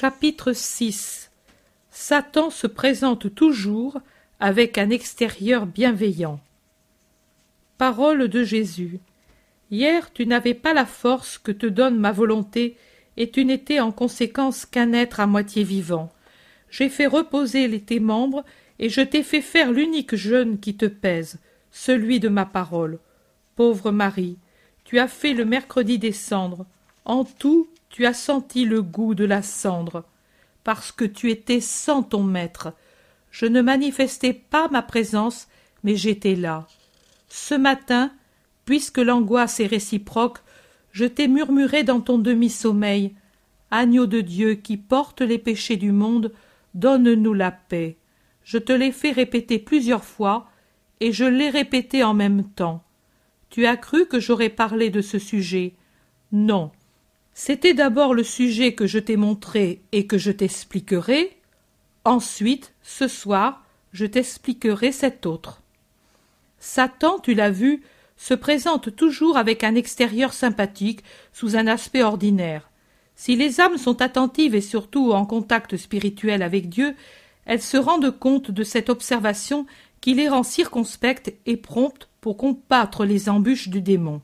Chapitre 6 Satan se présente toujours avec un extérieur bienveillant. Parole de Jésus. Hier tu n'avais pas la force que te donne ma volonté, et tu n'étais en conséquence qu'un être à moitié vivant. J'ai fait reposer tes membres, et je t'ai fait faire l'unique jeûne qui te pèse, celui de ma parole. Pauvre Marie, tu as fait le mercredi des cendres. En tout, tu as senti le goût de la cendre, parce que tu étais sans ton maître. Je ne manifestais pas ma présence, mais j'étais là. Ce matin, puisque l'angoisse est réciproque, je t'ai murmuré dans ton demi-sommeil. Agneau de Dieu qui porte les péchés du monde, donne-nous la paix. Je te l'ai fait répéter plusieurs fois, et je l'ai répété en même temps. Tu as cru que j'aurais parlé de ce sujet? Non. C'était d'abord le sujet que je t'ai montré et que je t'expliquerai. Ensuite, ce soir, je t'expliquerai cet autre. Satan, tu l'as vu, se présente toujours avec un extérieur sympathique, sous un aspect ordinaire. Si les âmes sont attentives et surtout en contact spirituel avec Dieu, elles se rendent compte de cette observation qui les rend circonspectes et promptes pour combattre les embûches du démon.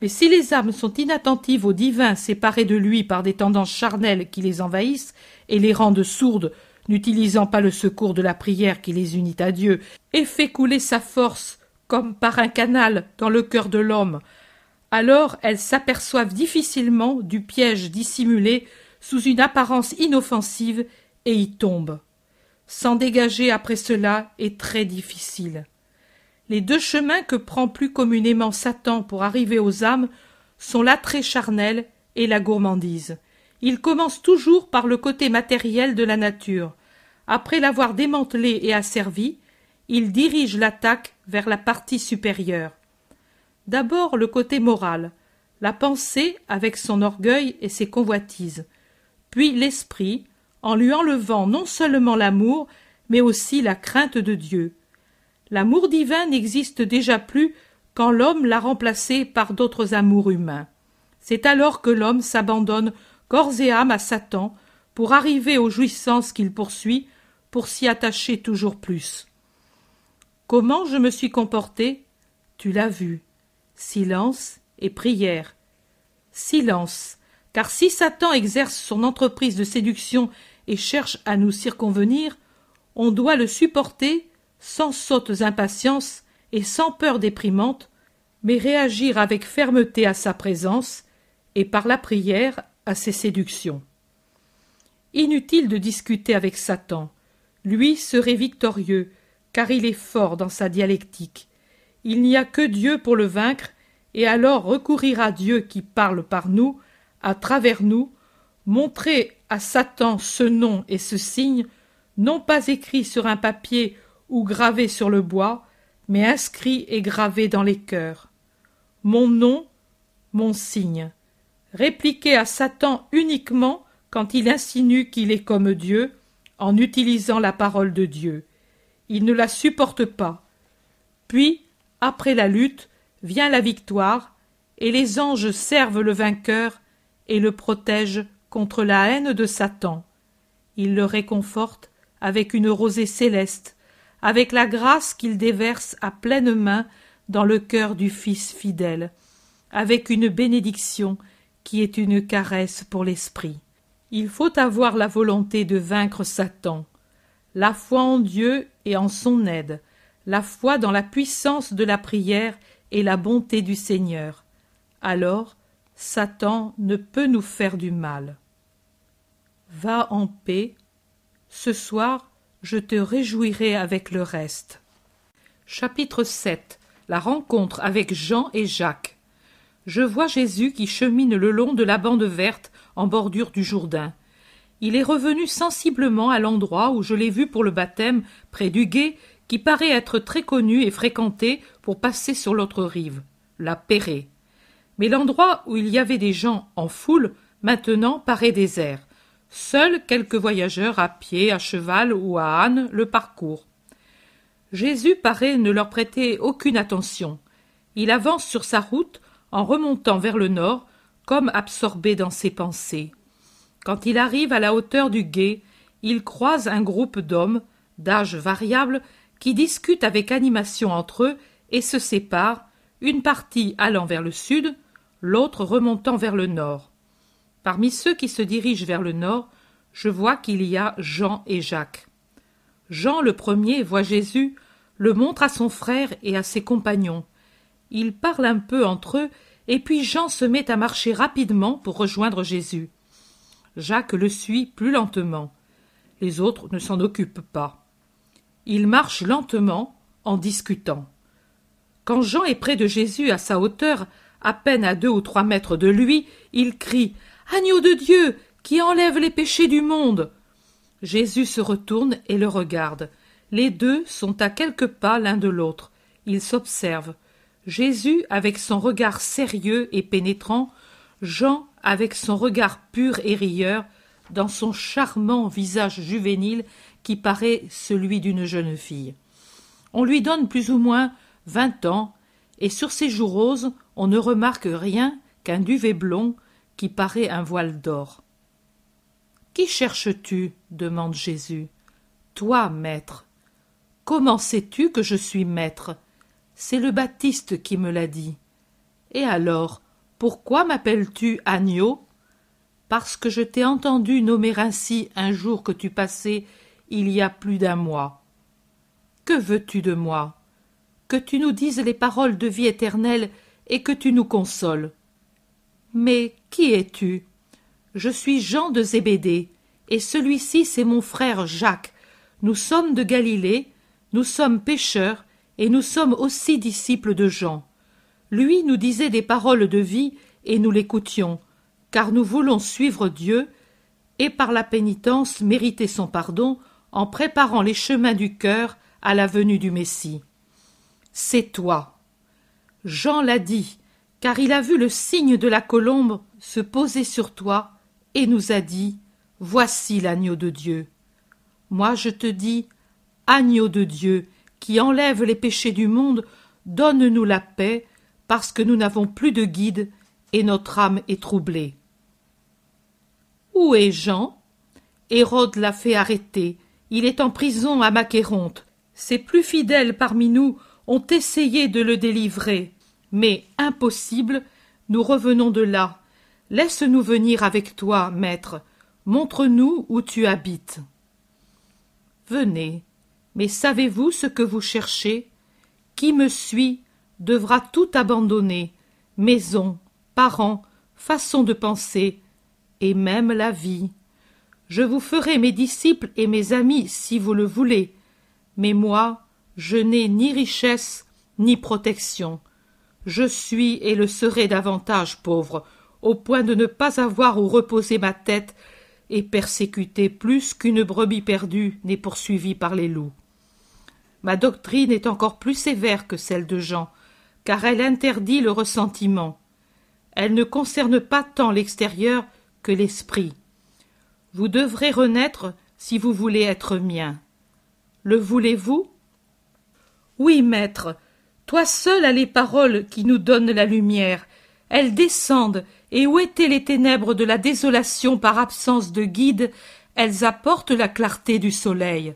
Mais si les âmes sont inattentives au divin séparées de lui par des tendances charnelles qui les envahissent et les rendent sourdes, n'utilisant pas le secours de la prière qui les unit à Dieu, et fait couler sa force comme par un canal dans le cœur de l'homme, alors elles s'aperçoivent difficilement du piège dissimulé sous une apparence inoffensive et y tombent. S'en dégager après cela est très difficile. Les deux chemins que prend plus communément Satan pour arriver aux âmes sont l'attrait charnel et la gourmandise. Il commence toujours par le côté matériel de la nature. Après l'avoir démantelé et asservi, il dirige l'attaque vers la partie supérieure. D'abord le côté moral, la pensée avec son orgueil et ses convoitises, puis l'esprit, en lui enlevant non seulement l'amour, mais aussi la crainte de Dieu. L'amour divin n'existe déjà plus quand l'homme l'a remplacé par d'autres amours humains. C'est alors que l'homme s'abandonne corps et âme à Satan pour arriver aux jouissances qu'il poursuit, pour s'y attacher toujours plus. Comment je me suis comporté? Tu l'as vu. Silence et prière. Silence, car si Satan exerce son entreprise de séduction et cherche à nous circonvenir, on doit le supporter sans sottes impatiences et sans peur déprimante, mais réagir avec fermeté à sa présence et par la prière à ses séductions. Inutile de discuter avec Satan. Lui serait victorieux, car il est fort dans sa dialectique. Il n'y a que Dieu pour le vaincre, et alors recourir à Dieu qui parle par nous, à travers nous, montrer à Satan ce nom et ce signe, non pas écrit sur un papier ou gravé sur le bois, mais inscrit et gravé dans les cœurs. Mon nom, mon signe. Répliquer à Satan uniquement quand il insinue qu'il est comme Dieu, en utilisant la parole de Dieu. Il ne la supporte pas. Puis, après la lutte, vient la victoire, et les anges servent le vainqueur et le protègent contre la haine de Satan. Ils le réconfortent avec une rosée céleste avec la grâce qu'il déverse à pleine main dans le cœur du Fils fidèle, avec une bénédiction qui est une caresse pour l'esprit. Il faut avoir la volonté de vaincre Satan, la foi en Dieu et en son aide, la foi dans la puissance de la prière et la bonté du Seigneur. Alors, Satan ne peut nous faire du mal. Va en paix. Ce soir, je te réjouirai avec le reste. Chapitre 7 La rencontre avec Jean et Jacques. Je vois Jésus qui chemine le long de la bande verte en bordure du Jourdain. Il est revenu sensiblement à l'endroit où je l'ai vu pour le baptême, près du gué, qui paraît être très connu et fréquenté pour passer sur l'autre rive, la Pérée. Mais l'endroit où il y avait des gens en foule, maintenant paraît désert. Seuls quelques voyageurs à pied, à cheval ou à âne le parcourent. Jésus paraît ne leur prêter aucune attention. Il avance sur sa route en remontant vers le nord, comme absorbé dans ses pensées. Quand il arrive à la hauteur du gué, il croise un groupe d'hommes, d'âge variable, qui discutent avec animation entre eux et se séparent, une partie allant vers le sud, l'autre remontant vers le nord. Parmi ceux qui se dirigent vers le nord, je vois qu'il y a Jean et Jacques. Jean le premier voit Jésus, le montre à son frère et à ses compagnons. Ils parlent un peu entre eux, et puis Jean se met à marcher rapidement pour rejoindre Jésus. Jacques le suit plus lentement. Les autres ne s'en occupent pas. Ils marchent lentement en discutant. Quand Jean est près de Jésus à sa hauteur, à peine à deux ou trois mètres de lui, il crie Agneau de Dieu, qui enlève les péchés du monde. Jésus se retourne et le regarde. Les deux sont à quelques pas l'un de l'autre. Ils s'observent. Jésus avec son regard sérieux et pénétrant, Jean avec son regard pur et rieur, dans son charmant visage juvénile qui paraît celui d'une jeune fille. On lui donne plus ou moins vingt ans, et sur ses joues roses on ne remarque rien qu'un duvet blond qui paraît un voile d'or. Qui cherches-tu? demande Jésus. Toi, maître. Comment sais-tu que je suis maître? C'est le Baptiste qui me l'a dit. Et alors, pourquoi m'appelles-tu agneau? Parce que je t'ai entendu nommer ainsi un jour que tu passais il y a plus d'un mois. Que veux-tu de moi? Que tu nous dises les paroles de vie éternelle et que tu nous consoles. Mais qui es-tu? Je suis Jean de Zébédée, et celui-ci c'est mon frère Jacques. Nous sommes de Galilée, nous sommes pécheurs, et nous sommes aussi disciples de Jean. Lui nous disait des paroles de vie, et nous l'écoutions, car nous voulons suivre Dieu, et par la pénitence mériter son pardon en préparant les chemins du cœur à la venue du Messie. C'est toi. Jean l'a dit, car il a vu le signe de la colombe se poser sur toi, et nous a dit Voici l'agneau de Dieu. Moi je te dis, agneau de Dieu, qui enlève les péchés du monde, donne-nous la paix, parce que nous n'avons plus de guide, et notre âme est troublée. Où est Jean? Hérode l'a fait arrêter. Il est en prison à Macéronte. Ses plus fidèles parmi nous ont essayé de le délivrer. Mais impossible, nous revenons de là. Laisse-nous venir avec toi, maître. Montre-nous où tu habites. Venez. Mais savez-vous ce que vous cherchez? Qui me suit devra tout abandonner, maison, parents, façon de penser, et même la vie. Je vous ferai mes disciples et mes amis si vous le voulez, mais moi, je n'ai ni richesse ni protection. Je suis et le serai davantage pauvre, au point de ne pas avoir où reposer ma tête, et persécuté plus qu'une brebis perdue n'est poursuivie par les loups. Ma doctrine est encore plus sévère que celle de Jean, car elle interdit le ressentiment. Elle ne concerne pas tant l'extérieur que l'esprit. Vous devrez renaître si vous voulez être mien. Le voulez-vous? Oui, maître, toi seul as les paroles qui nous donnent la lumière. Elles descendent, et où étaient les ténèbres de la désolation par absence de guide, elles apportent la clarté du soleil.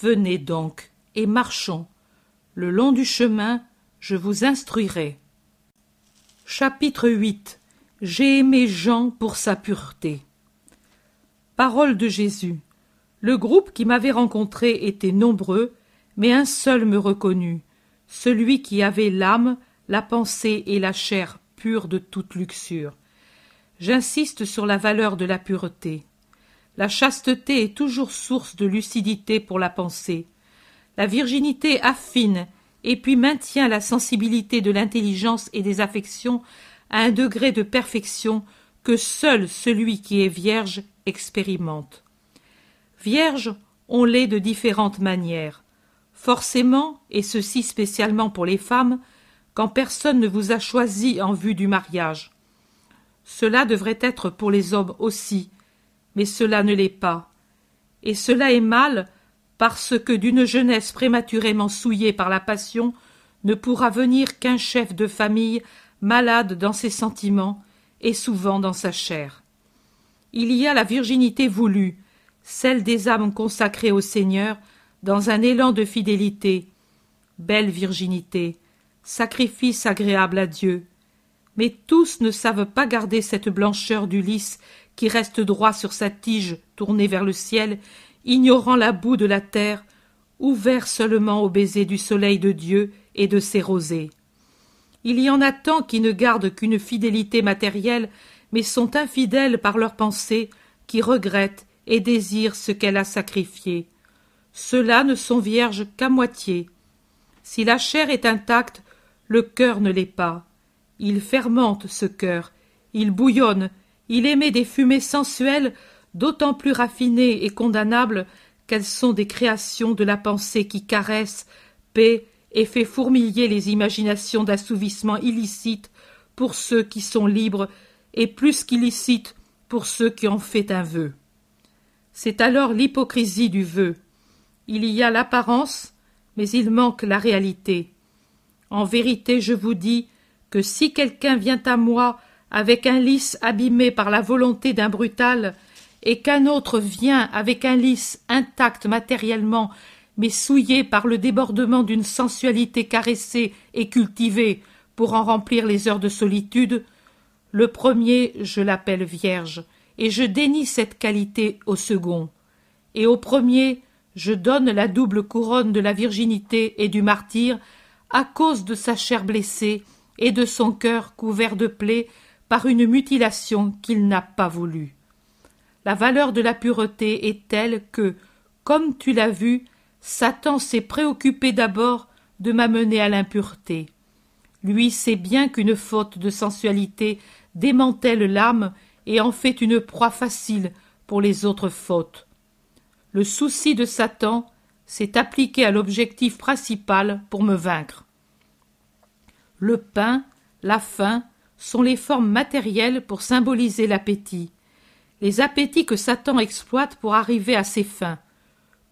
Venez donc, et marchons. Le long du chemin, je vous instruirai. Chapitre 8 J'ai aimé Jean pour sa pureté. Parole de Jésus. Le groupe qui m'avait rencontré était nombreux, mais un seul me reconnut, celui qui avait l'âme, la pensée et la chair pure de toute luxure. J'insiste sur la valeur de la pureté. La chasteté est toujours source de lucidité pour la pensée. La virginité affine et puis maintient la sensibilité de l'intelligence et des affections à un degré de perfection que seul celui qui est vierge expérimente. Vierge, on l'est de différentes manières. Forcément, et ceci spécialement pour les femmes, quand personne ne vous a choisi en vue du mariage. Cela devrait être pour les hommes aussi, mais cela ne l'est pas. Et cela est mal parce que d'une jeunesse prématurément souillée par la passion ne pourra venir qu'un chef de famille malade dans ses sentiments et souvent dans sa chair. il y a la virginité voulue, celle des âmes consacrées au Seigneur, dans un élan de fidélité. Belle virginité, sacrifice agréable à Dieu. Mais tous ne savent pas garder cette blancheur du lys qui reste droit sur sa tige tournée vers le ciel, ignorant la boue de la terre, ouvert seulement au baiser du soleil de Dieu et de ses rosées. Il y en a tant qui ne gardent qu'une fidélité matérielle, mais sont infidèles par leurs pensées, qui regrettent et désirent ce qu'elle a sacrifié. Ceux-là ne sont vierges qu'à moitié. Si la chair est intacte, le cœur ne l'est pas. Il fermente ce cœur, il bouillonne, il émet des fumées sensuelles d'autant plus raffinées et condamnables qu'elles sont des créations de la pensée qui caresse, paie et fait fourmiller les imaginations d'assouvissement illicite pour ceux qui sont libres et plus qu'illicite pour ceux qui ont fait un vœu. C'est alors l'hypocrisie du vœu. Il y a l'apparence, mais il manque la réalité. En vérité, je vous dis que si quelqu'un vient à moi avec un lys abîmé par la volonté d'un brutal, et qu'un autre vient avec un lys intact matériellement, mais souillé par le débordement d'une sensualité caressée et cultivée pour en remplir les heures de solitude, le premier je l'appelle vierge, et je dénie cette qualité au second, et au premier je donne la double couronne de la virginité et du martyr à cause de sa chair blessée et de son cœur couvert de plaies par une mutilation qu'il n'a pas voulu. La valeur de la pureté est telle que, comme tu l'as vu, Satan s'est préoccupé d'abord de m'amener à l'impureté. Lui sait bien qu'une faute de sensualité démantèle l'âme et en fait une proie facile pour les autres fautes. Le souci de Satan s'est appliqué à l'objectif principal pour me vaincre. Le pain, la faim, sont les formes matérielles pour symboliser l'appétit, les appétits que Satan exploite pour arriver à ses fins.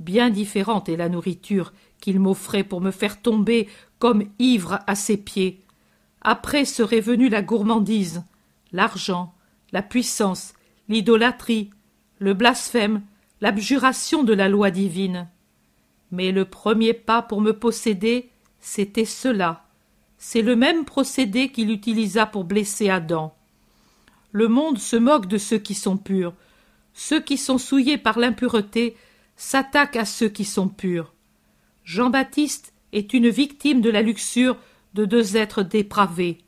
Bien différente est la nourriture qu'il m'offrait pour me faire tomber comme ivre à ses pieds. Après serait venue la gourmandise, l'argent, la puissance, l'idolâtrie, le blasphème, l'abjuration de la loi divine. Mais le premier pas pour me posséder, c'était cela, c'est le même procédé qu'il utilisa pour blesser Adam. Le monde se moque de ceux qui sont purs. Ceux qui sont souillés par l'impureté s'attaquent à ceux qui sont purs. Jean-Baptiste est une victime de la luxure de deux êtres dépravés.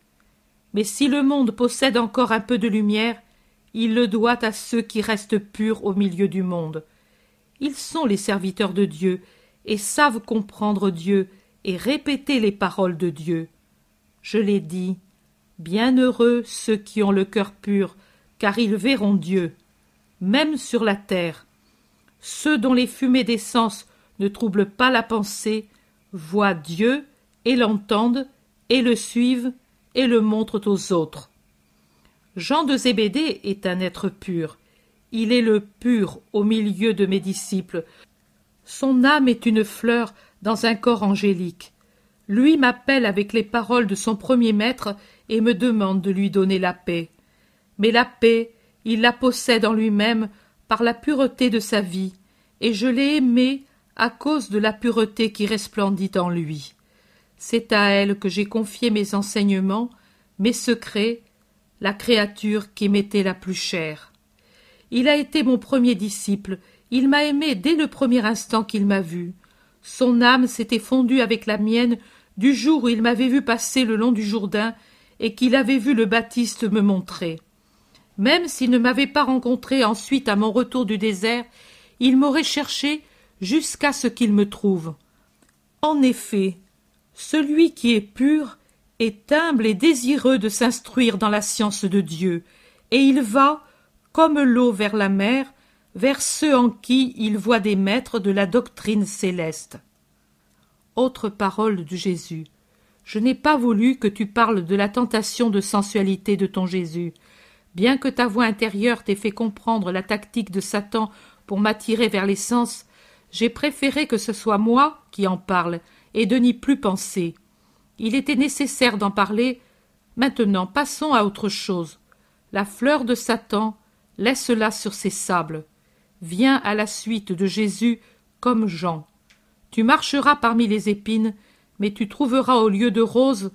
Mais si le monde possède encore un peu de lumière, il le doit à ceux qui restent purs au milieu du monde. Ils sont les serviteurs de Dieu et savent comprendre Dieu et répéter les paroles de Dieu. Je l'ai dit, bienheureux ceux qui ont le cœur pur, car ils verront Dieu, même sur la terre. Ceux dont les fumées d'essence ne troublent pas la pensée voient Dieu et l'entendent et le suivent et le montrent aux autres. Jean de Zébédée est un être pur. Il est le pur au milieu de mes disciples. Son âme est une fleur dans un corps angélique lui m'appelle avec les paroles de son premier maître et me demande de lui donner la paix. Mais la paix, il la possède en lui-même par la pureté de sa vie, et je l'ai aimée à cause de la pureté qui resplendit en lui. C'est à elle que j'ai confié mes enseignements, mes secrets, la créature qui m'était la plus chère. Il a été mon premier disciple, il m'a aimé dès le premier instant qu'il m'a vu. Son âme s'était fondue avec la mienne du jour où il m'avait vu passer le long du Jourdain et qu'il avait vu le Baptiste me montrer. Même s'il ne m'avait pas rencontré ensuite à mon retour du désert, il m'aurait cherché jusqu'à ce qu'il me trouve. En effet, celui qui est pur est humble et désireux de s'instruire dans la science de Dieu, et il va, comme l'eau vers la mer, vers ceux en qui il voit des maîtres de la doctrine céleste. Autre parole de Jésus. Je n'ai pas voulu que tu parles de la tentation de sensualité de ton Jésus. Bien que ta voix intérieure t'ait fait comprendre la tactique de Satan pour m'attirer vers les sens, j'ai préféré que ce soit moi qui en parle et de n'y plus penser. Il était nécessaire d'en parler. Maintenant, passons à autre chose. La fleur de Satan, laisse-la sur ces sables. Viens à la suite de Jésus comme Jean. Tu marcheras parmi les épines, mais tu trouveras au lieu de roses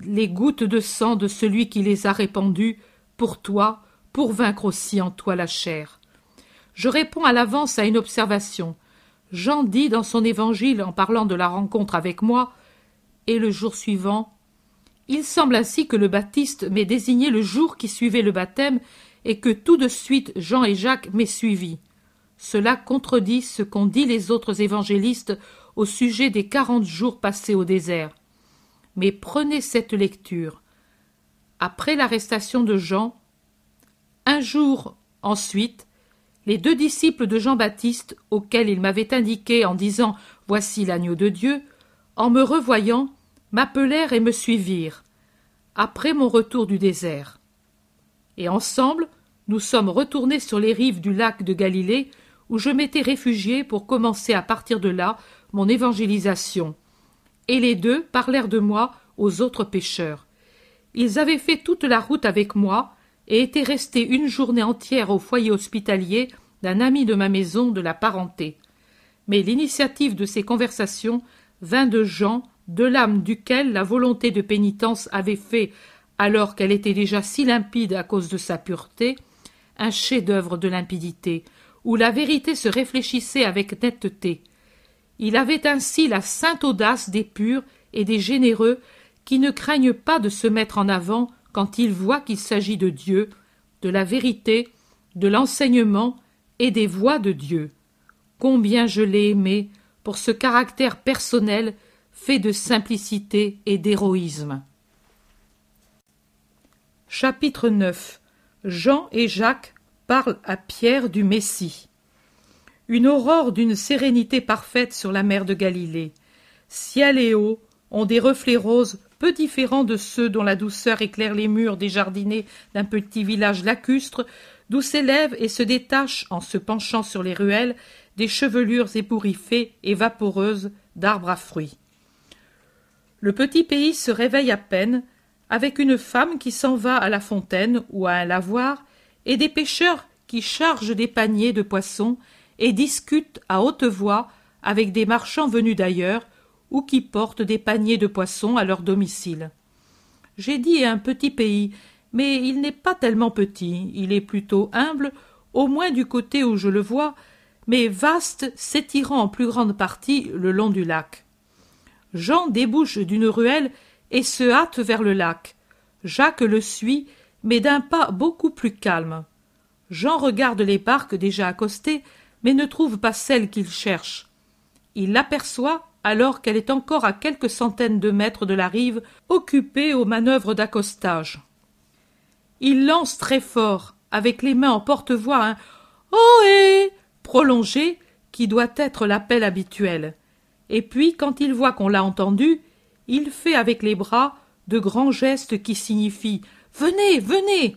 les gouttes de sang de celui qui les a répandues pour toi, pour vaincre aussi en toi la chair. Je réponds à l'avance à une observation. Jean dit dans son évangile en parlant de la rencontre avec moi, et le jour suivant, il semble ainsi que le Baptiste m'ait désigné le jour qui suivait le baptême et que tout de suite Jean et Jacques m'aient suivi. Cela contredit ce qu'ont dit les autres évangélistes au sujet des quarante jours passés au désert. Mais prenez cette lecture. Après l'arrestation de Jean, un jour ensuite, les deux disciples de Jean-Baptiste, auxquels il m'avait indiqué en disant Voici l'agneau de Dieu, en me revoyant, m'appelèrent et me suivirent, après mon retour du désert. Et ensemble, nous sommes retournés sur les rives du lac de Galilée, où je m'étais réfugié pour commencer à partir de là mon évangélisation. Et les deux parlèrent de moi aux autres pêcheurs. Ils avaient fait toute la route avec moi, et étaient restés une journée entière au foyer hospitalier d'un ami de ma maison de la parenté. Mais l'initiative de ces conversations de Jean, de l'âme duquel la volonté de pénitence avait fait, alors qu'elle était déjà si limpide à cause de sa pureté, un chef-d'œuvre de limpidité, où la vérité se réfléchissait avec netteté. Il avait ainsi la sainte audace des purs et des généreux qui ne craignent pas de se mettre en avant quand ils voient qu'il s'agit de Dieu, de la vérité, de l'enseignement et des voies de Dieu. Combien je l'ai aimé pour ce caractère personnel fait de simplicité et d'héroïsme. Chapitre 9 Jean et Jacques parlent à Pierre du Messie. Une aurore d'une sérénité parfaite sur la mer de Galilée. Ciel et eau ont des reflets roses peu différents de ceux dont la douceur éclaire les murs des jardinés d'un petit village lacustre, d'où s'élèvent et se détachent, en se penchant sur les ruelles, des chevelures ébouriffées et vaporeuses d'arbres à fruits. Le petit pays se réveille à peine, avec une femme qui s'en va à la fontaine ou à un lavoir, et des pêcheurs qui chargent des paniers de poissons et discutent à haute voix avec des marchands venus d'ailleurs, ou qui portent des paniers de poissons à leur domicile. J'ai dit un petit pays, mais il n'est pas tellement petit, il est plutôt humble, au moins du côté où je le vois, mais vaste, s'étirant en plus grande partie le long du lac. Jean débouche d'une ruelle et se hâte vers le lac. Jacques le suit, mais d'un pas beaucoup plus calme. Jean regarde les barques déjà accostées, mais ne trouve pas celle qu'il cherche. Il l'aperçoit alors qu'elle est encore à quelques centaines de mètres de la rive, occupée aux manœuvres d'accostage. Il lance très fort, avec les mains en porte-voix, un Ohé prolongé qui doit être l'appel habituel. Et puis, quand il voit qu'on l'a entendu, il fait avec les bras de grands gestes qui signifient Venez, venez.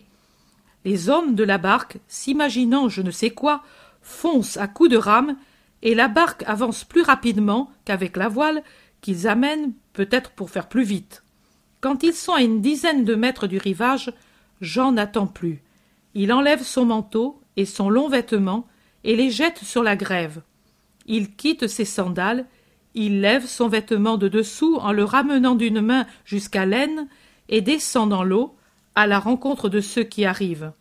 Les hommes de la barque, s'imaginant je ne sais quoi, foncent à coups de rame et la barque avance plus rapidement qu'avec la voile qu'ils amènent peut-être pour faire plus vite. Quand ils sont à une dizaine de mètres du rivage, Jean n'attend plus. Il enlève son manteau et son long vêtement et les jette sur la grève. Il quitte ses sandales, il lève son vêtement de dessous en le ramenant d'une main jusqu'à l'aine et descend dans l'eau à la rencontre de ceux qui arrivent.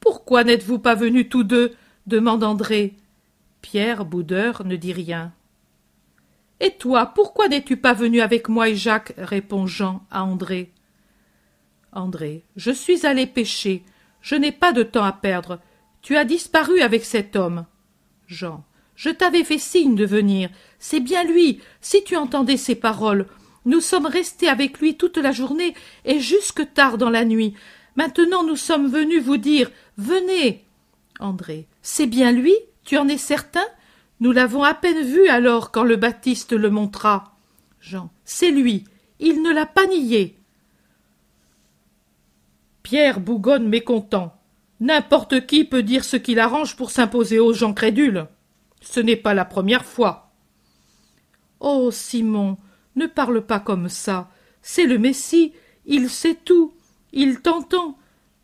Pourquoi n'êtes-vous pas venus tous deux? demande André. Pierre Boudeur ne dit rien. Et toi, pourquoi n'es-tu pas venu avec moi et Jacques? répond Jean à André. André. Je suis allé pêcher. Je n'ai pas de temps à perdre. Tu as disparu avec cet homme. Jean. Je t'avais fait signe de venir. C'est bien lui. Si tu entendais ses paroles. Nous sommes restés avec lui toute la journée et jusque tard dans la nuit. Maintenant nous sommes venus vous dire Venez. André. C'est bien lui? Tu en es certain? Nous l'avons à peine vu alors quand le Baptiste le montra. Jean. C'est lui. Il ne l'a pas nié. Pierre bougonne mécontent. N'importe qui peut dire ce qu'il arrange pour s'imposer aux gens crédules. Ce n'est pas la première fois. Oh, Simon, ne parle pas comme ça. C'est le Messie. Il sait tout. Il t'entend.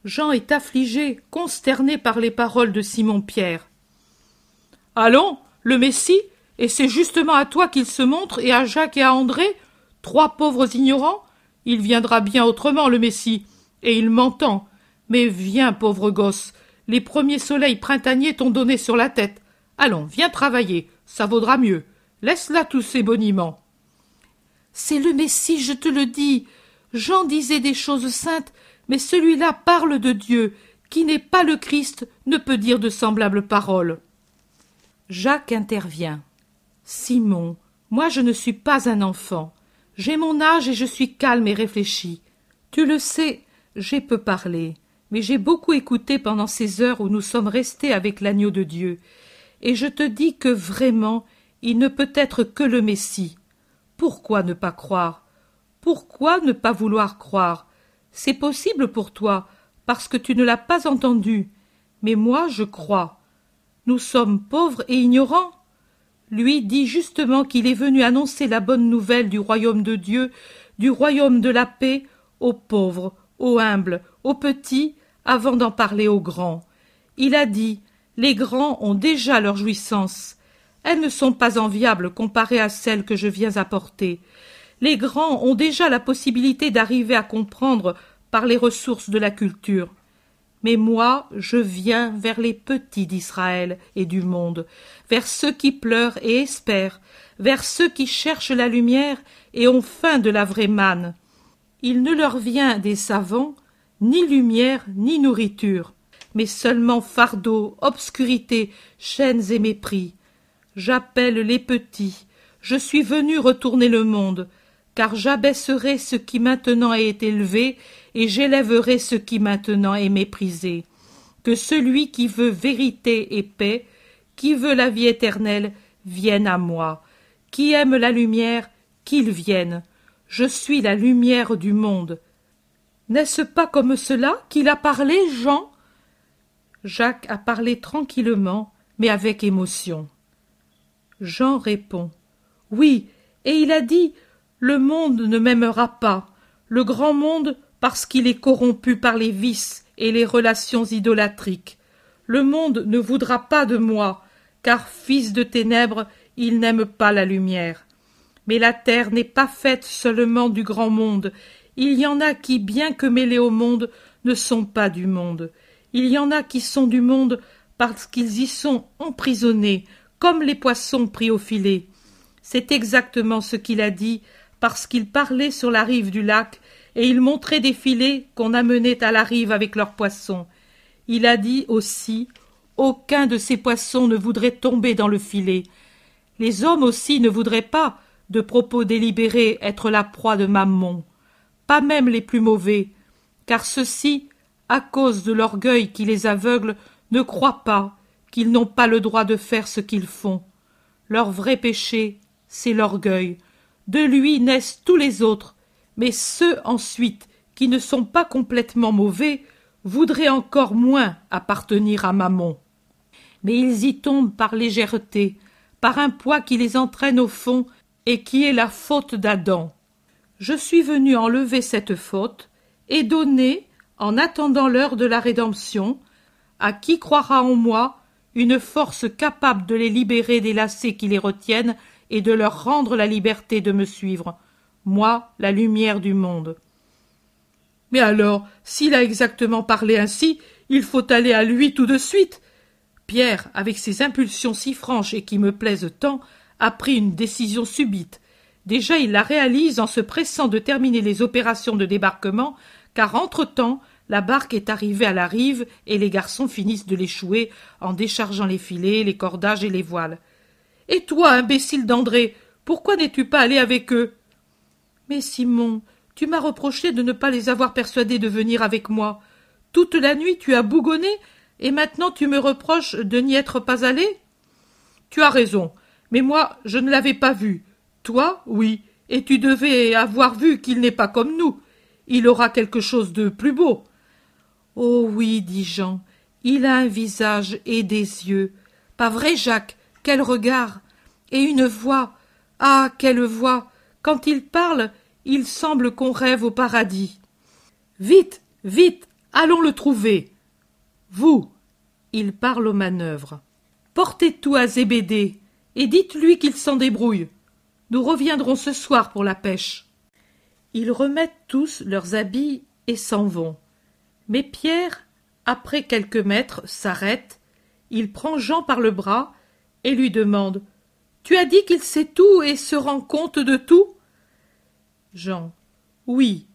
Jean est affligé, consterné par les paroles de Simon Pierre. Allons, le Messie, et c'est justement à toi qu'il se montre, et à Jacques et à André, trois pauvres ignorants. Il viendra bien autrement, le Messie, et il m'entend. Mais viens, pauvre gosse, les premiers soleils printaniers t'ont donné sur la tête. Allons, viens travailler, ça vaudra mieux. Laisse là tous ces boniments. C'est le Messie, je te le dis. Jean disait des choses saintes, mais celui-là parle de Dieu. Qui n'est pas le Christ ne peut dire de semblables paroles. Jacques intervient. Simon, moi je ne suis pas un enfant. J'ai mon âge et je suis calme et réfléchi. Tu le sais, j'ai peu parlé, mais j'ai beaucoup écouté pendant ces heures où nous sommes restés avec l'agneau de Dieu, et je te dis que vraiment il ne peut être que le Messie. Pourquoi ne pas croire? Pourquoi ne pas vouloir croire? C'est possible pour toi, parce que tu ne l'as pas entendu, mais moi je crois. Nous sommes pauvres et ignorants. Lui dit justement qu'il est venu annoncer la bonne nouvelle du royaume de Dieu, du royaume de la paix, aux pauvres, aux humbles, aux petits, avant d'en parler aux grands. Il a dit Les grands ont déjà leur jouissance. Elles ne sont pas enviables comparées à celles que je viens apporter. Les grands ont déjà la possibilité d'arriver à comprendre par les ressources de la culture. Mais moi, je viens vers les petits d'Israël et du monde, vers ceux qui pleurent et espèrent, vers ceux qui cherchent la lumière et ont faim de la vraie manne. Il ne leur vient des savants ni lumière ni nourriture, mais seulement fardeau, obscurité, chaînes et mépris. J'appelle les petits, je suis venu retourner le monde, car j'abaisserai ce qui maintenant est élevé, et j'élèverai ce qui maintenant est méprisé. Que celui qui veut vérité et paix, qui veut la vie éternelle, vienne à moi. Qui aime la lumière, qu'il vienne. Je suis la lumière du monde. N'est-ce pas comme cela qu'il a parlé, Jean? Jacques a parlé tranquillement, mais avec émotion. Jean répond. Oui, et il a dit. Le monde ne m'aimera pas. Le grand monde parce qu'il est corrompu par les vices et les relations idolâtriques. Le monde ne voudra pas de moi, car fils de ténèbres, il n'aime pas la lumière. Mais la terre n'est pas faite seulement du grand monde. Il y en a qui, bien que mêlés au monde, ne sont pas du monde. Il y en a qui sont du monde parce qu'ils y sont emprisonnés, comme les poissons pris au filet. C'est exactement ce qu'il a dit, parce qu'il parlait sur la rive du lac, et il montrait des filets qu'on amenait à la rive avec leurs poissons. Il a dit aussi Aucun de ces poissons ne voudrait tomber dans le filet. Les hommes aussi ne voudraient pas, de propos délibérés, être la proie de Mammon. Même les plus mauvais, car ceux-ci, à cause de l'orgueil qui les aveugle, ne croient pas, qu'ils n'ont pas le droit de faire ce qu'ils font. Leur vrai péché, c'est l'orgueil. De lui naissent tous les autres, mais ceux ensuite qui ne sont pas complètement mauvais voudraient encore moins appartenir à Mammon. Mais ils y tombent par légèreté, par un poids qui les entraîne au fond et qui est la faute d'Adam. Je suis venu enlever cette faute et donner, en attendant l'heure de la rédemption, à qui croira en moi une force capable de les libérer des lacets qui les retiennent et de leur rendre la liberté de me suivre, moi, la lumière du monde. Mais alors, s'il a exactement parlé ainsi, il faut aller à lui tout de suite. Pierre, avec ses impulsions si franches et qui me plaisent tant, a pris une décision subite. Déjà il la réalise en se pressant de terminer les opérations de débarquement, car entre-temps la barque est arrivée à la rive et les garçons finissent de l'échouer en déchargeant les filets, les cordages et les voiles. Et toi, imbécile d'André, pourquoi n'es-tu pas allé avec eux? Mais Simon, tu m'as reproché de ne pas les avoir persuadés de venir avec moi. Toute la nuit tu as bougonné, et maintenant tu me reproches de n'y être pas allé? Tu as raison, mais moi je ne l'avais pas vu. Toi, oui, et tu devais avoir vu qu'il n'est pas comme nous. Il aura quelque chose de plus beau. Oh oui, dit Jean, il a un visage et des yeux. Pas vrai, Jacques? Quel regard Et une voix Ah, quelle voix Quand il parle, il semble qu'on rêve au paradis. Vite, vite Allons le trouver. Vous, il parle aux manœuvres. Portez tout à Zébédée et dites-lui qu'il s'en débrouille. Nous reviendrons ce soir pour la pêche. Ils remettent tous leurs habits et s'en vont. Mais Pierre, après quelques mètres, s'arrête. Il prend Jean par le bras et lui demande Tu as dit qu'il sait tout et se rend compte de tout? Jean. Oui.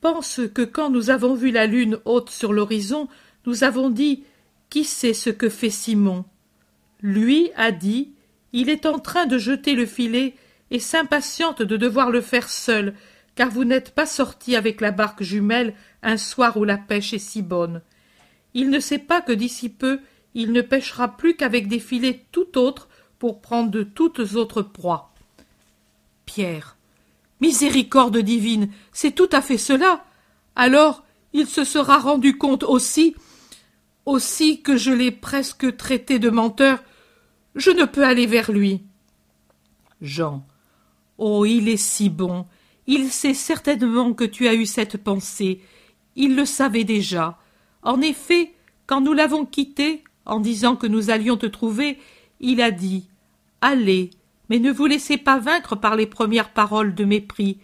Pense que quand nous avons vu la lune haute sur l'horizon, nous avons dit Qui sait ce que fait Simon? Lui a dit Il est en train de jeter le filet et s'impatiente de devoir le faire seul, car vous n'êtes pas sorti avec la barque jumelle un soir où la pêche est si bonne. Il ne sait pas que d'ici peu il ne pêchera plus qu'avec des filets tout autres pour prendre de toutes autres proies. Pierre. Miséricorde divine, c'est tout à fait cela. Alors il se sera rendu compte aussi aussi que je l'ai presque traité de menteur. Je ne peux aller vers lui. Jean. Oh. Il est si bon. Il sait certainement que tu as eu cette pensée. Il le savait déjà. En effet, quand nous l'avons quitté, en disant que nous allions te trouver, il a dit. Allez, mais ne vous laissez pas vaincre par les premières paroles de mépris.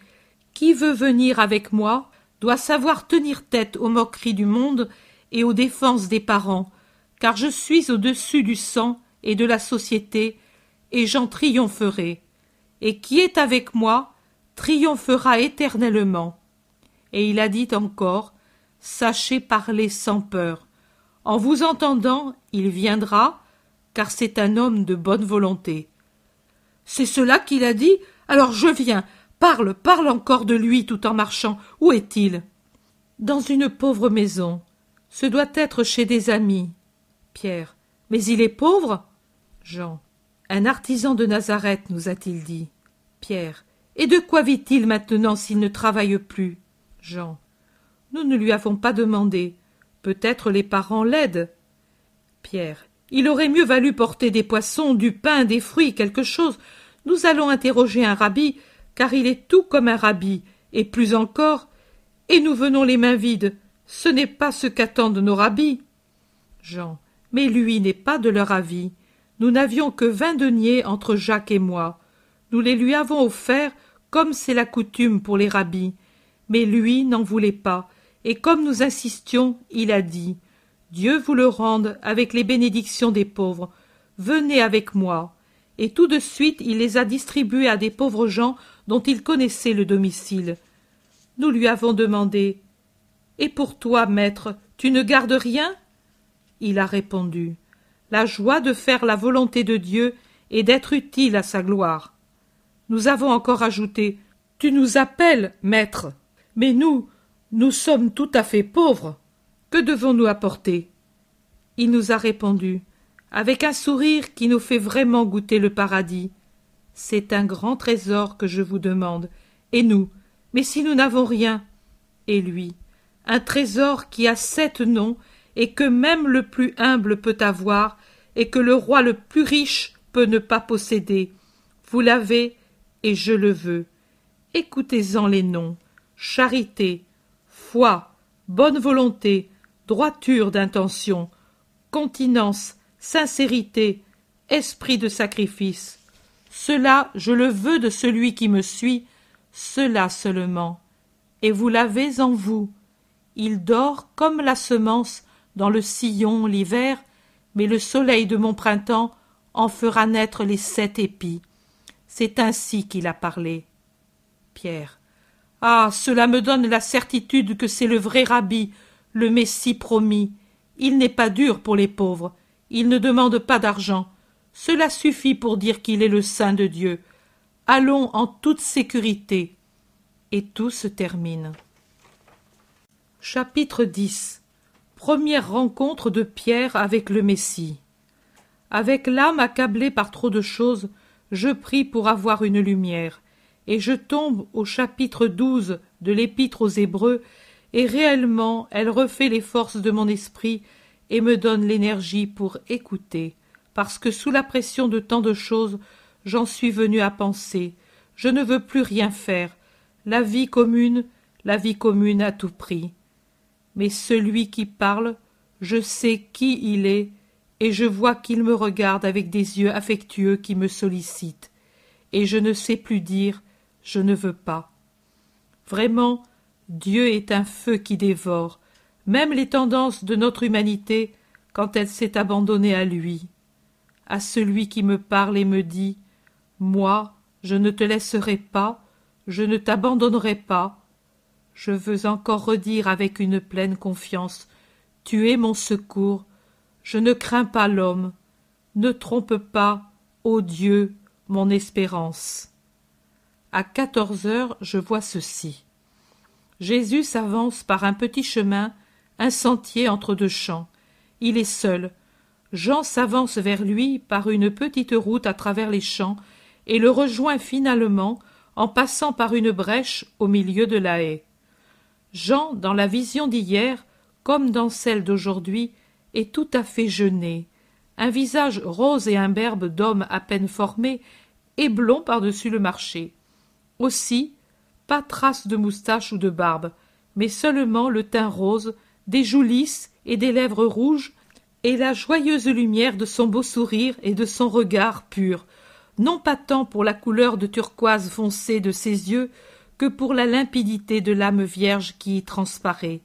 Qui veut venir avec moi doit savoir tenir tête aux moqueries du monde et aux défenses des parents, car je suis au-dessus du sang et de la société, et j'en triompherai. Et qui est avec moi triomphera éternellement. Et il a dit encore Sachez parler sans peur. En vous entendant, il viendra, car c'est un homme de bonne volonté. C'est cela qu'il a dit Alors je viens. Parle, parle encore de lui tout en marchant. Où est-il? Dans une pauvre maison. Ce doit être chez des amis. Pierre. Mais il est pauvre? Jean. Un artisan de Nazareth, nous a-t-il dit. Pierre. Et de quoi vit-il maintenant s'il ne travaille plus? Jean. Nous ne lui avons pas demandé. Peut-être les parents l'aident. Pierre. Il aurait mieux valu porter des poissons, du pain, des fruits, quelque chose. Nous allons interroger un rabbi, car il est tout comme un rabbi, et plus encore, et nous venons les mains vides. Ce n'est pas ce qu'attendent nos rabbis. Jean. Mais lui n'est pas de leur avis. Nous n'avions que vingt deniers entre Jacques et moi. Nous les lui avons offerts comme c'est la coutume pour les rabbis. Mais lui n'en voulait pas, et comme nous insistions, il a dit Dieu vous le rende avec les bénédictions des pauvres. Venez avec moi. Et tout de suite il les a distribués à des pauvres gens dont il connaissait le domicile. Nous lui avons demandé Et pour toi, maître, tu ne gardes rien? Il a répondu La joie de faire la volonté de Dieu et d'être utile à sa gloire. Nous avons encore ajouté Tu nous appelles, maître. Mais nous, nous sommes tout à fait pauvres. Que devons-nous apporter? Il nous a répondu, avec un sourire qui nous fait vraiment goûter le paradis. C'est un grand trésor que je vous demande. Et nous Mais si nous n'avons rien Et lui Un trésor qui a sept noms et que même le plus humble peut avoir et que le roi le plus riche peut ne pas posséder. Vous l'avez et je le veux. Écoutez-en les noms charité, foi, bonne volonté, droiture d'intention, continence, sincérité, esprit de sacrifice. Cela je le veux de celui qui me suit, cela seulement. Et vous l'avez en vous. Il dort comme la semence dans le sillon l'hiver, mais le soleil de mon printemps en fera naître les sept épis. C'est ainsi qu'il a parlé. Pierre. Ah. Cela me donne la certitude que c'est le vrai rabbi, le Messie promis. Il n'est pas dur pour les pauvres. Il ne demande pas d'argent. Cela suffit pour dire qu'il est le Saint de Dieu. Allons en toute sécurité. Et tout se termine. Chapitre 10 Première rencontre de Pierre avec le Messie. Avec l'âme accablée par trop de choses, je prie pour avoir une lumière, et je tombe au chapitre douze de l'Épître aux Hébreux, et réellement elle refait les forces de mon esprit et me donne l'énergie pour écouter, parce que sous la pression de tant de choses, j'en suis venu à penser, je ne veux plus rien faire, la vie commune, la vie commune à tout prix. Mais celui qui parle, je sais qui il est, et je vois qu'il me regarde avec des yeux affectueux qui me sollicitent, et je ne sais plus dire je ne veux pas. Vraiment, Dieu est un feu qui dévore, même les tendances de notre humanité quand elle s'est abandonnée à lui. À celui qui me parle et me dit Moi, je ne te laisserai pas, je ne t'abandonnerai pas. Je veux encore redire avec une pleine confiance Tu es mon secours, je ne crains pas l'homme. Ne trompe pas, ô Dieu, mon espérance. À quatorze heures, je vois ceci. Jésus s'avance par un petit chemin, un sentier entre deux champs. Il est seul. Jean s'avance vers lui par une petite route à travers les champs et le rejoint finalement en passant par une brèche au milieu de la haie. Jean, dans la vision d'hier, comme dans celle d'aujourd'hui, est tout à fait jeûné, un visage rose et imberbe d'homme à peine formé et blond par-dessus le marché. Aussi, pas trace de moustache ou de barbe, mais seulement le teint rose, des joues lisses et des lèvres rouges, et la joyeuse lumière de son beau sourire et de son regard pur, non pas tant pour la couleur de turquoise foncée de ses yeux pour la limpidité de l'âme vierge qui y transparaît.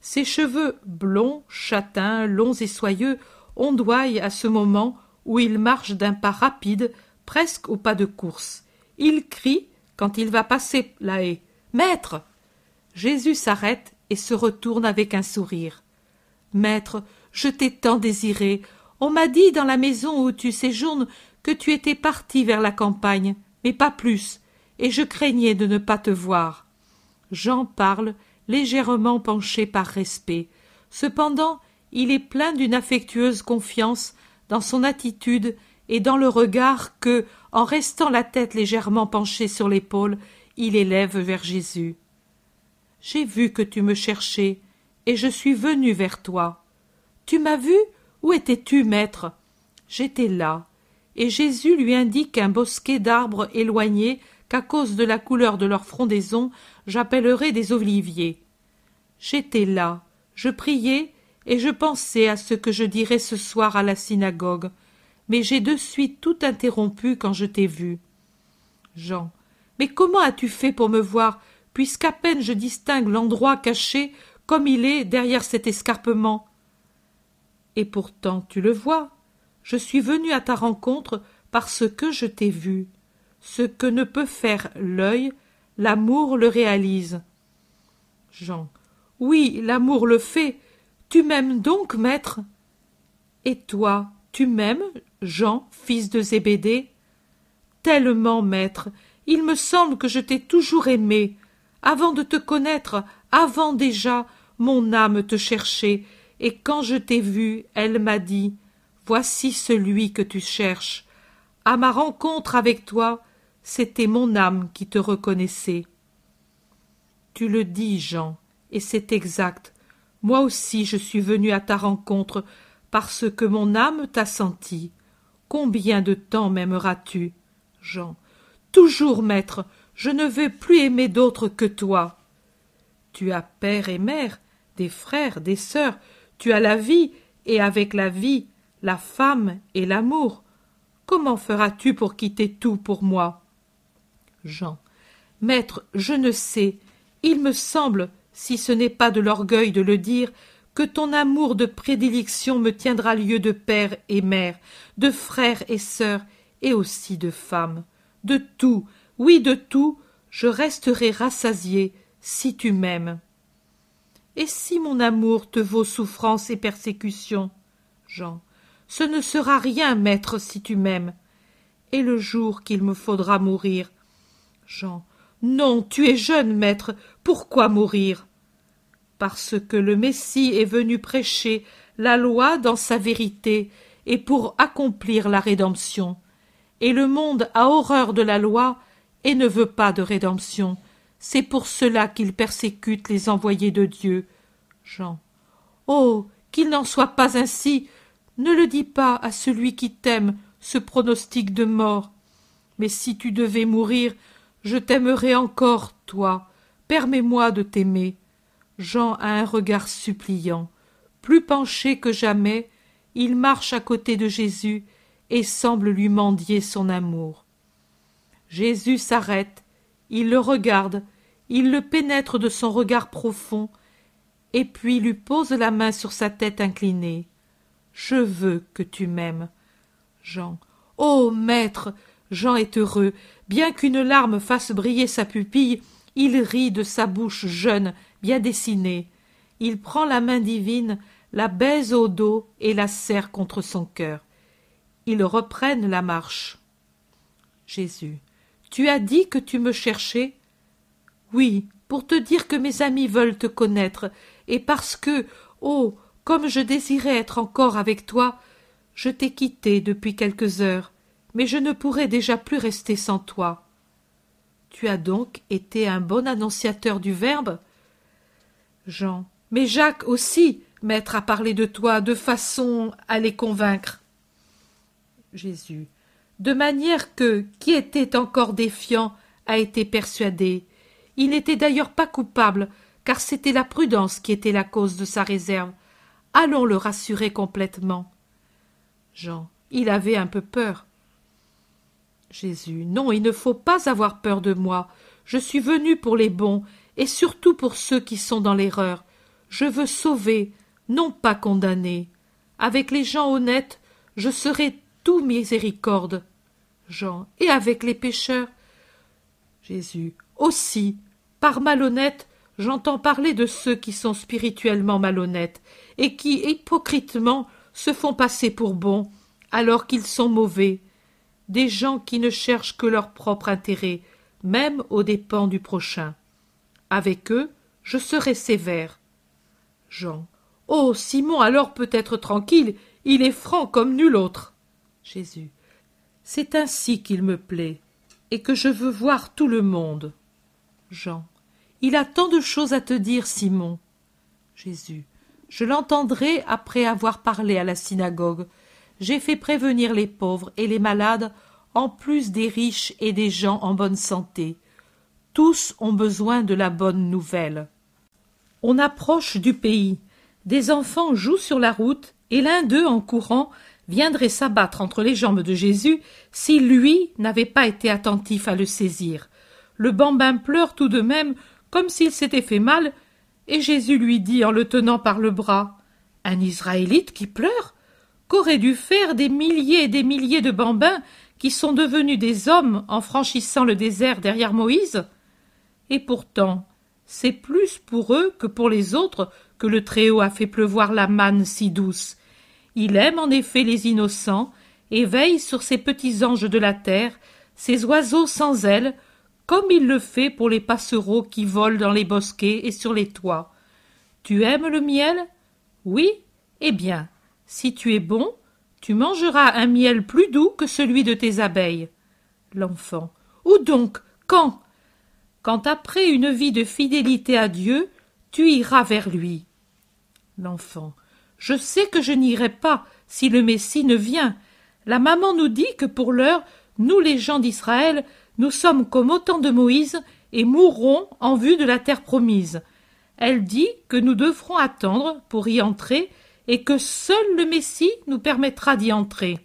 Ses cheveux blonds, châtains, longs et soyeux ondoient à ce moment où il marche d'un pas rapide, presque au pas de course. Il crie quand il va passer la haie. Maître. Jésus s'arrête et se retourne avec un sourire. Maître, je t'ai tant désiré. On m'a dit dans la maison où tu séjournes que tu étais parti vers la campagne, mais pas plus, et je craignais de ne pas te voir. Jean parle, légèrement penché par respect. Cependant, il est plein d'une affectueuse confiance dans son attitude et dans le regard que, en restant la tête légèrement penchée sur l'épaule, il élève vers Jésus. J'ai vu que tu me cherchais, et je suis venu vers toi. Tu m'as vu? Où étais-tu, maître? J'étais là. Et Jésus lui indique un bosquet d'arbres éloignés qu'à cause de la couleur de leur frondaison j'appellerai des oliviers. J'étais là, je priais, et je pensais à ce que je dirais ce soir à la synagogue mais j'ai de suite tout interrompu quand je t'ai vu. Jean. Mais comment as-tu fait pour me voir, puisqu'à peine je distingue l'endroit caché comme il est derrière cet escarpement? Et pourtant tu le vois, je suis venu à ta rencontre parce que je t'ai vu. Ce que ne peut faire l'œil, l'amour le réalise. Jean. Oui, l'amour le fait. Tu m'aimes donc, maître? Et toi, tu m'aimes Jean, fils de Zébédée? Tellement, maître, il me semble que je t'ai toujours aimé. Avant de te connaître, avant déjà, mon âme te cherchait, et quand je t'ai vu, elle m'a dit Voici celui que tu cherches. À ma rencontre avec toi, c'était mon âme qui te reconnaissait. Tu le dis, Jean, et c'est exact. Moi aussi je suis venu à ta rencontre parce que mon âme t'a senti. Combien de temps m'aimeras-tu Jean? Toujours, maître, je ne veux plus aimer d'autre que toi. Tu as père et mère, des frères, des sœurs, tu as la vie, et avec la vie, la femme et l'amour. Comment feras-tu pour quitter tout pour moi? Jean. Maître, je ne sais. Il me semble, si ce n'est pas de l'orgueil de le dire, que ton amour de prédilection me tiendra lieu de père et mère, de frère et sœur, et aussi de femme. De tout, oui de tout, je resterai rassasié si tu m'aimes. Et si mon amour te vaut souffrance et persécution? Jean. Ce ne sera rien, maître, si tu m'aimes. Et le jour qu'il me faudra mourir Jean. Non, tu es jeune, maître. Pourquoi mourir? Parce que le Messie est venu prêcher la loi dans sa vérité et pour accomplir la rédemption. Et le monde a horreur de la loi et ne veut pas de rédemption. C'est pour cela qu'il persécute les envoyés de Dieu. Jean. Oh. Qu'il n'en soit pas ainsi. Ne le dis pas à celui qui t'aime, ce pronostic de mort. Mais si tu devais mourir, je t'aimerais encore, toi. Permets moi de t'aimer Jean a un regard suppliant. Plus penché que jamais, il marche à côté de Jésus et semble lui mendier son amour. Jésus s'arrête, il le regarde, il le pénètre de son regard profond, et puis lui pose la main sur sa tête inclinée. Je veux que tu m'aimes. Jean. Ô maître. Jean est heureux. Bien qu'une larme fasse briller sa pupille, il rit de sa bouche jeune, bien dessinée. Il prend la main divine, la baise au dos et la serre contre son cœur. Ils reprennent la marche. Jésus. Tu as dit que tu me cherchais? Oui, pour te dire que mes amis veulent te connaître, et parce que, oh, comme je désirais être encore avec toi, je t'ai quitté depuis quelques heures, mais je ne pourrai déjà plus rester sans toi. Tu as donc été un bon annonciateur du Verbe? Jean. Mais Jacques aussi, maître, a parlé de toi de façon à les convaincre. Jésus. De manière que, qui était encore défiant, a été persuadé. Il n'était d'ailleurs pas coupable, car c'était la prudence qui était la cause de sa réserve. Allons le rassurer complètement. Jean. Il avait un peu peur. Jésus. Non, il ne faut pas avoir peur de moi. Je suis venu pour les bons, et surtout pour ceux qui sont dans l'erreur. Je veux sauver, non pas condamner. Avec les gens honnêtes, je serai tout miséricorde. Jean. Et avec les pécheurs? Jésus. Aussi. Par malhonnête, j'entends parler de ceux qui sont spirituellement malhonnêtes, et qui, hypocritement, se font passer pour bons, alors qu'ils sont mauvais, des gens qui ne cherchent que leur propre intérêt, même aux dépens du prochain. Avec eux, je serai sévère. Jean. Oh. Simon alors peut être tranquille, il est franc comme nul autre. Jésus. C'est ainsi qu'il me plaît, et que je veux voir tout le monde. Jean. Il a tant de choses à te dire, Simon. Jésus. Je l'entendrai après avoir parlé à la synagogue. J'ai fait prévenir les pauvres et les malades, en plus des riches et des gens en bonne santé. Tous ont besoin de la bonne nouvelle. On approche du pays. Des enfants jouent sur la route, et l'un d'eux, en courant, viendrait s'abattre entre les jambes de Jésus si lui n'avait pas été attentif à le saisir. Le bambin pleure tout de même comme s'il s'était fait mal et Jésus lui dit en le tenant par le bras Un Israélite qui pleure? Qu'auraient dû faire des milliers et des milliers de bambins qui sont devenus des hommes en franchissant le désert derrière Moïse Et pourtant, c'est plus pour eux que pour les autres que le Très-Haut a fait pleuvoir la manne si douce. Il aime en effet les innocents et veille sur ces petits anges de la terre, ces oiseaux sans ailes, comme il le fait pour les passereaux qui volent dans les bosquets et sur les toits. Tu aimes le miel? Oui? Eh bien, si tu es bon, tu mangeras un miel plus doux que celui de tes abeilles. L'enfant. Où donc Quand Quand après une vie de fidélité à Dieu, tu iras vers lui. L'enfant. Je sais que je n'irai pas si le Messie ne vient. La maman nous dit que pour l'heure, nous les gens d'Israël, nous sommes comme au temps de Moïse et mourrons en vue de la terre promise. Elle dit que nous devrons attendre pour y entrer et que seul le Messie nous permettra d'y entrer.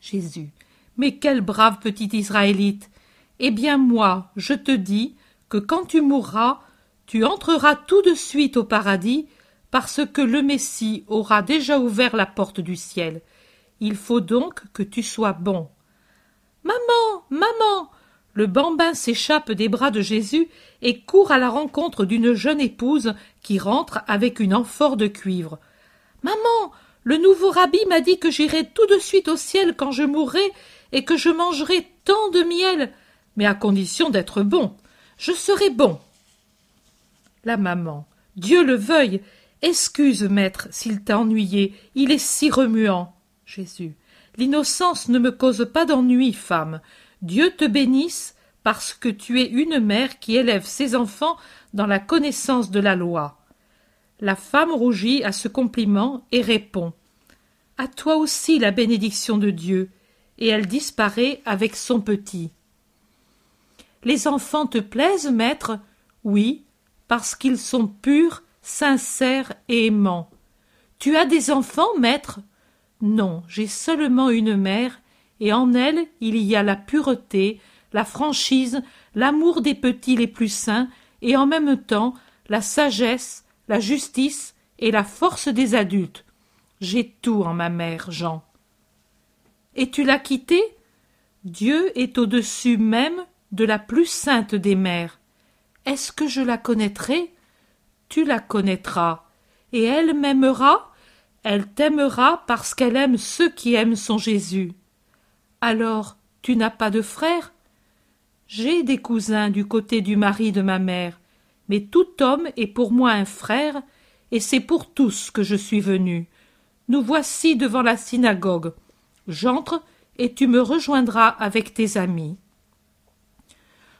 Jésus. Mais quel brave petit Israélite. Eh bien moi, je te dis que quand tu mourras, tu entreras tout de suite au paradis, parce que le Messie aura déjà ouvert la porte du ciel. Il faut donc que tu sois bon. Maman. Maman. Le bambin s'échappe des bras de Jésus et court à la rencontre d'une jeune épouse qui rentre avec une amphore de cuivre. Maman. Le nouveau rabbi m'a dit que j'irai tout de suite au ciel quand je mourrai et que je mangerai tant de miel, mais à condition d'être bon. Je serai bon. La maman. Dieu le veuille. Excuse, maître, s'il t'a ennuyé. Il est si remuant. Jésus. L'innocence ne me cause pas d'ennui, femme. Dieu te bénisse parce que tu es une mère qui élève ses enfants dans la connaissance de la loi. La femme rougit à ce compliment et répond. À toi aussi la bénédiction de Dieu, et elle disparaît avec son petit. Les enfants te plaisent, maître? Oui, parce qu'ils sont purs, sincères et aimants. Tu as des enfants, maître? Non, j'ai seulement une mère, et en elle il y a la pureté, la franchise, l'amour des petits les plus saints, et en même temps la sagesse, la justice et la force des adultes. J'ai tout en ma mère, Jean. Et tu l'as quittée Dieu est au-dessus même de la plus sainte des mères. Est-ce que je la connaîtrai? Tu la connaîtras. Et elle m'aimera? Elle t'aimera parce qu'elle aime ceux qui aiment son Jésus. Alors, tu n'as pas de frères J'ai des cousins du côté du mari de ma mère, mais tout homme est pour moi un frère, et c'est pour tous que je suis venu. Nous voici devant la synagogue. J'entre et tu me rejoindras avec tes amis.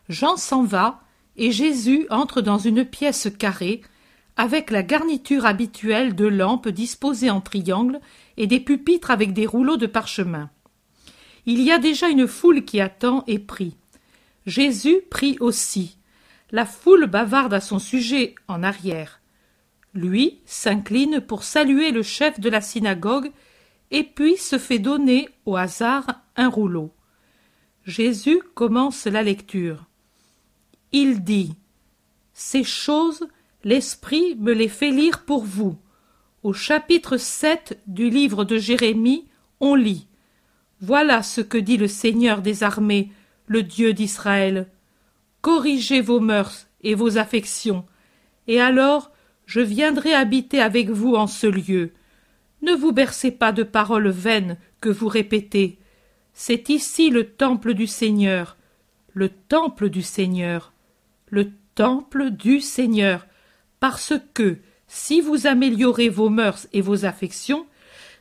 Jean s'en va, et Jésus entre dans une pièce carrée, avec la garniture habituelle de lampes disposées en triangle et des pupitres avec des rouleaux de parchemin. Il y a déjà une foule qui attend et prie. Jésus prie aussi. La foule bavarde à son sujet en arrière. Lui s'incline pour saluer le chef de la synagogue et puis se fait donner au hasard un rouleau. Jésus commence la lecture. Il dit Ces choses, l'Esprit me les fait lire pour vous. Au chapitre 7 du livre de Jérémie, on lit Voilà ce que dit le Seigneur des armées, le Dieu d'Israël. Corrigez vos mœurs et vos affections, et alors je viendrai habiter avec vous en ce lieu ne vous bercez pas de paroles vaines que vous répétez. C'est ici le temple du Seigneur, le temple du Seigneur, le temple du Seigneur, parce que si vous améliorez vos mœurs et vos affections,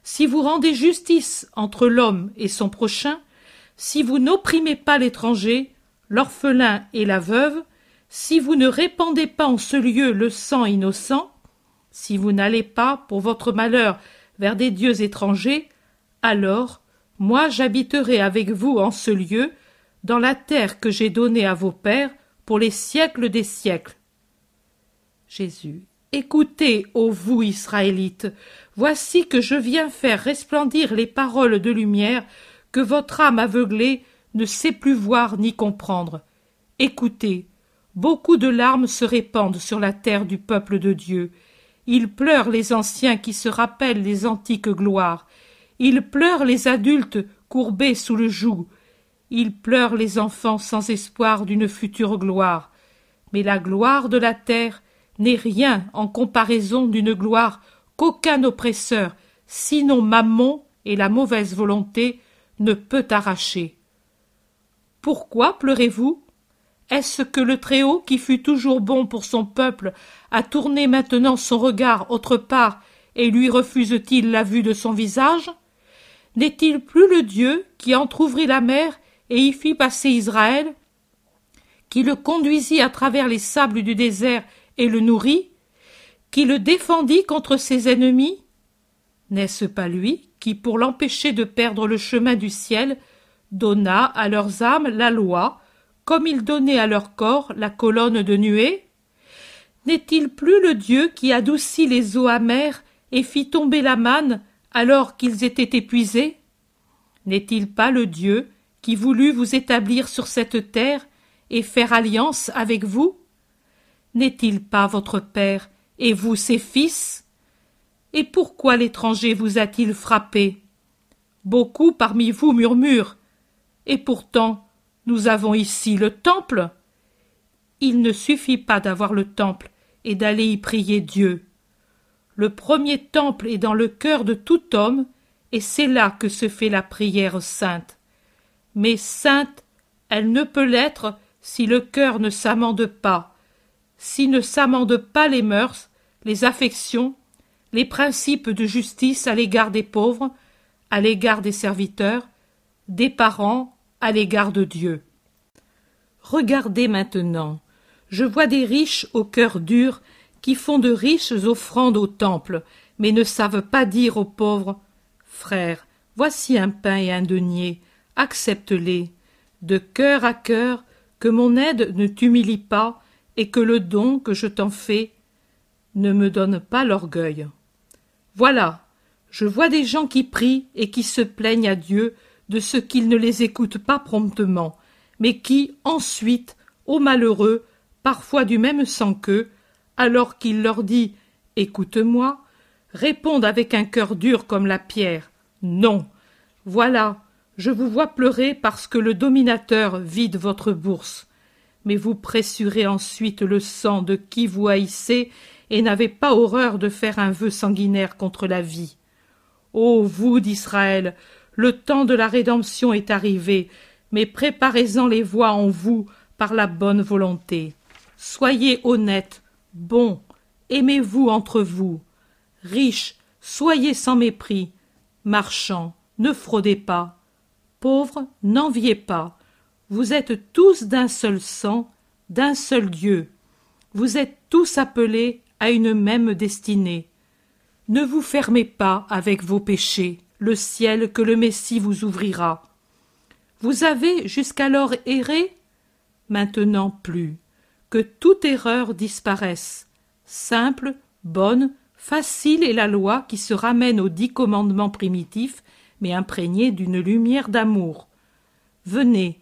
si vous rendez justice entre l'homme et son prochain, si vous n'opprimez pas l'étranger, l'orphelin et la veuve, si vous ne répandez pas en ce lieu le sang innocent, si vous n'allez pas, pour votre malheur, vers des dieux étrangers, alors moi j'habiterai avec vous en ce lieu, dans la terre que j'ai donnée à vos pères pour les siècles des siècles. Jésus. Écoutez, ô vous Israélites, voici que je viens faire resplendir les paroles de lumière que votre âme aveuglée ne sait plus voir ni comprendre. Écoutez, beaucoup de larmes se répandent sur la terre du peuple de Dieu, ils pleurent les anciens qui se rappellent les antiques gloires. Ils pleurent les adultes courbés sous le joug. Ils pleurent les enfants sans espoir d'une future gloire. Mais la gloire de la terre n'est rien en comparaison d'une gloire qu'aucun oppresseur, sinon Mammon et la mauvaise volonté, ne peut arracher. Pourquoi pleurez-vous? Est-ce que le Très-Haut, qui fut toujours bon pour son peuple, a tourné maintenant son regard autre part et lui refuse-t-il la vue de son visage? N'est-il plus le Dieu qui entr'ouvrit la mer et y fit passer Israël Qui le conduisit à travers les sables du désert et le nourrit Qui le défendit contre ses ennemis? N'est-ce pas lui qui, pour l'empêcher de perdre le chemin du ciel, donna à leurs âmes la loi, comme il donnait à leur corps la colonne de nuée? N'est-il plus le Dieu qui adoucit les eaux amères et fit tomber la manne alors qu'ils étaient épuisés? N'est-il pas le Dieu qui voulut vous établir sur cette terre et faire alliance avec vous? N'est-il pas votre Père et vous ses fils? Et pourquoi l'étranger vous a-t-il frappé? Beaucoup parmi vous murmurent, et pourtant nous avons ici le temple. Il ne suffit pas d'avoir le temple et d'aller y prier Dieu. Le premier temple est dans le cœur de tout homme, et c'est là que se fait la prière sainte. Mais sainte, elle ne peut l'être si le cœur ne s'amende pas, si ne s'amende pas les mœurs, les affections, les principes de justice à l'égard des pauvres, à l'égard des serviteurs, des parents à l'égard de Dieu. Regardez maintenant, je vois des riches au cœur dur qui font de riches offrandes au temple, mais ne savent pas dire aux pauvres Frères, voici un pain et un denier, accepte-les. De cœur à cœur, que mon aide ne t'humilie pas, et que le don que je t'en fais ne me donne pas l'orgueil. Voilà, je vois des gens qui prient et qui se plaignent à Dieu de ce qu'il ne les écoute pas promptement, mais qui, ensuite, aux malheureux, parfois du même sang qu'eux, alors qu'il leur dit Écoute-moi, répondent avec un cœur dur comme la pierre. Non. Voilà, je vous vois pleurer parce que le dominateur vide votre bourse. Mais vous pressurez ensuite le sang de qui vous haïssez et n'avez pas horreur de faire un vœu sanguinaire contre la vie. Ô vous d'Israël, le temps de la rédemption est arrivé, mais préparez-en les voies en vous par la bonne volonté. Soyez honnêtes, bons, aimez-vous entre vous. Riches, soyez sans mépris. Marchands, ne fraudez pas. Pauvres, n'enviez pas. Vous êtes tous d'un seul sang, d'un seul Dieu. Vous êtes tous appelés à une même destinée. Ne vous fermez pas avec vos péchés le ciel que le Messie vous ouvrira. Vous avez jusqu'alors erré Maintenant plus. Que toute erreur disparaisse. Simple, bonne, facile est la loi qui se ramène aux dix commandements primitifs, mais imprégnés d'une lumière d'amour. Venez,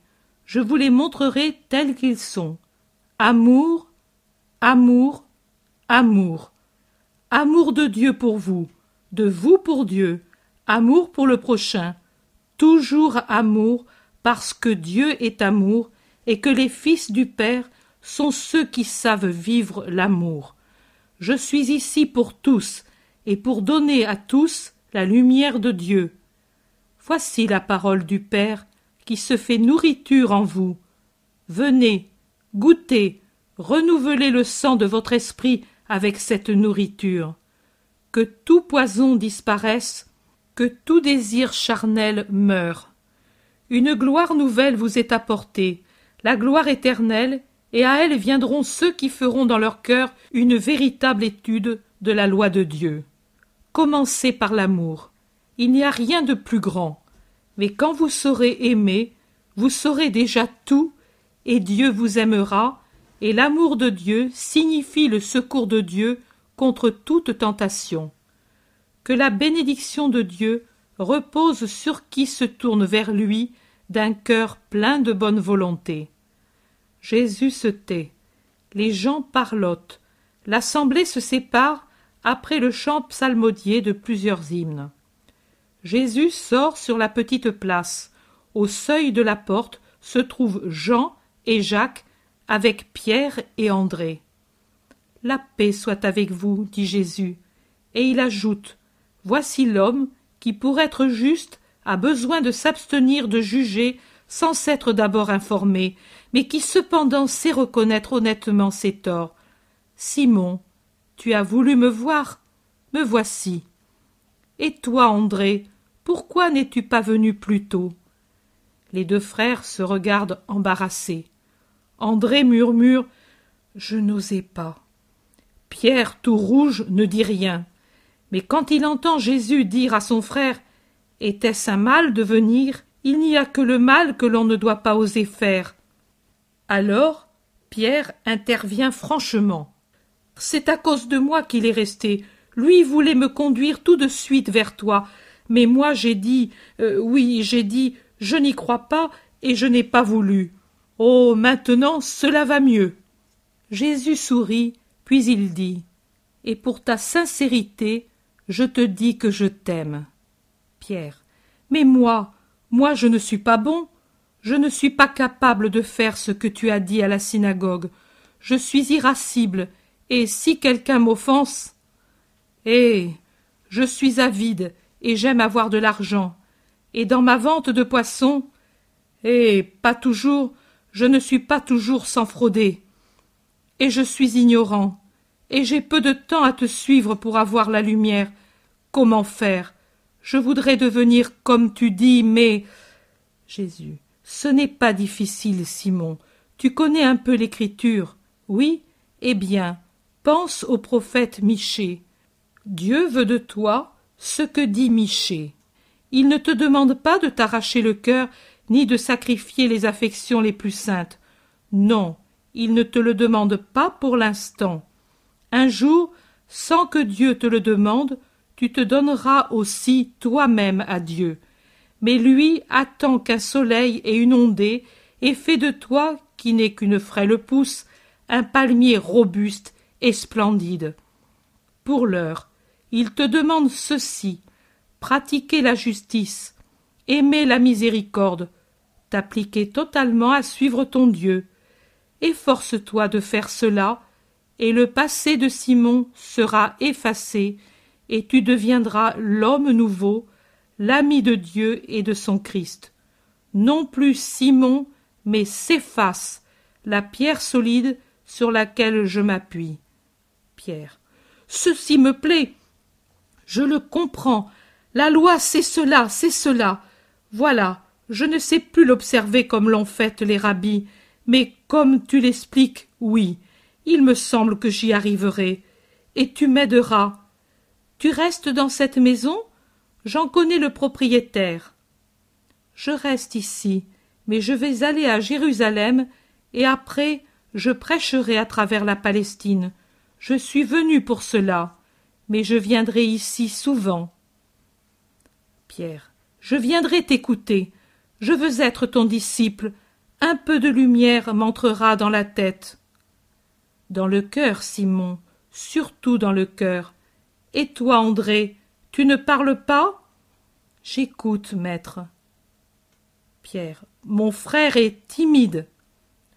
je vous les montrerai tels qu'ils sont. Amour, amour, amour. Amour de Dieu pour vous, de vous pour Dieu, amour pour le prochain, toujours amour parce que Dieu est amour et que les fils du Père sont ceux qui savent vivre l'amour. Je suis ici pour tous et pour donner à tous la lumière de Dieu. Voici la parole du Père qui se fait nourriture en vous. Venez, goûtez, renouvelez le sang de votre esprit avec cette nourriture. Que tout poison disparaisse que tout désir charnel meure. Une gloire nouvelle vous est apportée, la gloire éternelle, et à elle viendront ceux qui feront dans leur cœur une véritable étude de la loi de Dieu. Commencez par l'amour. Il n'y a rien de plus grand. Mais quand vous saurez aimer, vous saurez déjà tout, et Dieu vous aimera, et l'amour de Dieu signifie le secours de Dieu contre toute tentation que la bénédiction de Dieu repose sur qui se tourne vers lui d'un cœur plein de bonne volonté. Jésus se tait. Les gens parlotent. L'assemblée se sépare après le chant psalmodié de plusieurs hymnes. Jésus sort sur la petite place. Au seuil de la porte se trouvent Jean et Jacques avec Pierre et André. La paix soit avec vous, dit Jésus, et il ajoute Voici l'homme qui, pour être juste, a besoin de s'abstenir de juger sans s'être d'abord informé, mais qui cependant sait reconnaître honnêtement ses torts. Simon, tu as voulu me voir, me voici. Et toi, André, pourquoi n'es-tu pas venu plus tôt? Les deux frères se regardent embarrassés. André murmure Je n'osais pas. Pierre, tout rouge, ne dit rien. Mais quand il entend Jésus dire à son frère Était-ce un mal de venir? Il n'y a que le mal que l'on ne doit pas oser faire. Alors Pierre intervient franchement. C'est à cause de moi qu'il est resté. Lui voulait me conduire tout de suite vers toi. Mais moi j'ai dit euh, oui, j'ai dit je n'y crois pas et je n'ai pas voulu. Oh. Maintenant cela va mieux. Jésus sourit, puis il dit. Et pour ta sincérité, je te dis que je t'aime. Pierre. Mais moi, moi je ne suis pas bon. Je ne suis pas capable de faire ce que tu as dit à la synagogue. Je suis irascible, et si quelqu'un m'offense. Eh. Je suis avide, et j'aime avoir de l'argent. Et dans ma vente de poissons. Eh. Pas toujours. Je ne suis pas toujours sans frauder. Et je suis ignorant. Et j'ai peu de temps à te suivre pour avoir la lumière, Comment faire? Je voudrais devenir comme tu dis, mais. Jésus. Ce n'est pas difficile, Simon. Tu connais un peu l'écriture. Oui? Eh bien, pense au prophète Michée. Dieu veut de toi ce que dit Michée. Il ne te demande pas de t'arracher le cœur, ni de sacrifier les affections les plus saintes. Non, il ne te le demande pas pour l'instant. Un jour, sans que Dieu te le demande, tu te donneras aussi toi-même à Dieu. Mais lui attend qu'un soleil et une ondée aient fait de toi, qui n'est qu'une frêle pousse, un palmier robuste et splendide. Pour l'heure, il te demande ceci pratiquer la justice, aimer la miséricorde, t'appliquer totalement à suivre ton Dieu. Efforce-toi de faire cela, et le passé de Simon sera effacé, et tu deviendras l'homme nouveau, l'ami de Dieu et de son Christ. Non plus Simon, mais s'efface, la pierre solide sur laquelle je m'appuie. Pierre. Ceci me plaît. Je le comprends. La loi, c'est cela, c'est cela. Voilà, je ne sais plus l'observer comme l'ont fait les rabbis, mais comme tu l'expliques, oui, il me semble que j'y arriverai. Et tu m'aideras. Tu restes dans cette maison? J'en connais le propriétaire. Je reste ici, mais je vais aller à Jérusalem, et après je prêcherai à travers la Palestine. Je suis venu pour cela, mais je viendrai ici souvent. Pierre. Je viendrai t'écouter. Je veux être ton disciple. Un peu de lumière m'entrera dans la tête. Dans le cœur, Simon, surtout dans le cœur. Et toi, André, tu ne parles pas? J'écoute, maître. Pierre. Mon frère est timide.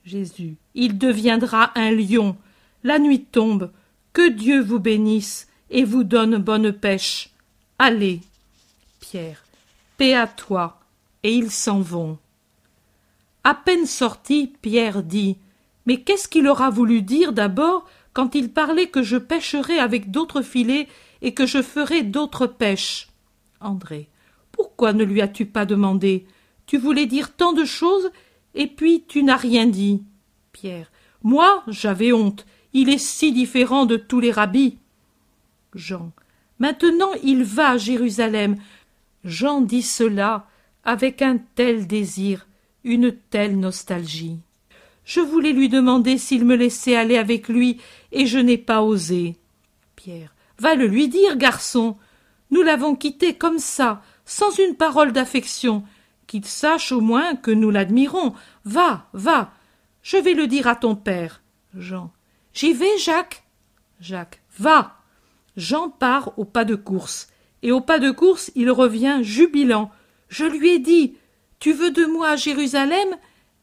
Jésus. Il deviendra un lion. La nuit tombe. Que Dieu vous bénisse et vous donne bonne pêche. Allez. Pierre. Paix à toi. Et ils s'en vont. À peine sorti, Pierre dit. Mais qu'est-ce qu'il aura voulu dire d'abord quand il parlait que je pêcherai avec d'autres filets et que je ferai d'autres pêches? André. Pourquoi ne lui as-tu pas demandé? Tu voulais dire tant de choses et puis tu n'as rien dit. Pierre. Moi, j'avais honte. Il est si différent de tous les rabbis. Jean. Maintenant il va à Jérusalem. Jean dit cela avec un tel désir, une telle nostalgie. Je voulais lui demander s'il me laissait aller avec lui, et je n'ai pas osé. Pierre. Va le lui dire, garçon. Nous l'avons quitté comme ça, sans une parole d'affection, qu'il sache au moins que nous l'admirons. Va, va. Je vais le dire à ton père. Jean. J'y vais, Jacques. Jacques. Va. Jean part au pas de course. Et au pas de course, il revient jubilant. Je lui ai dit. Tu veux de moi à Jérusalem?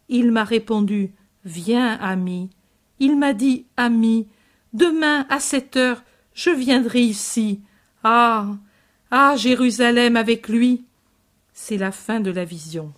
Il m'a répondu. Viens, ami. Il m'a dit, ami, demain à sept heures, je viendrai ici. Ah. Ah. Jérusalem avec lui. C'est la fin de la vision.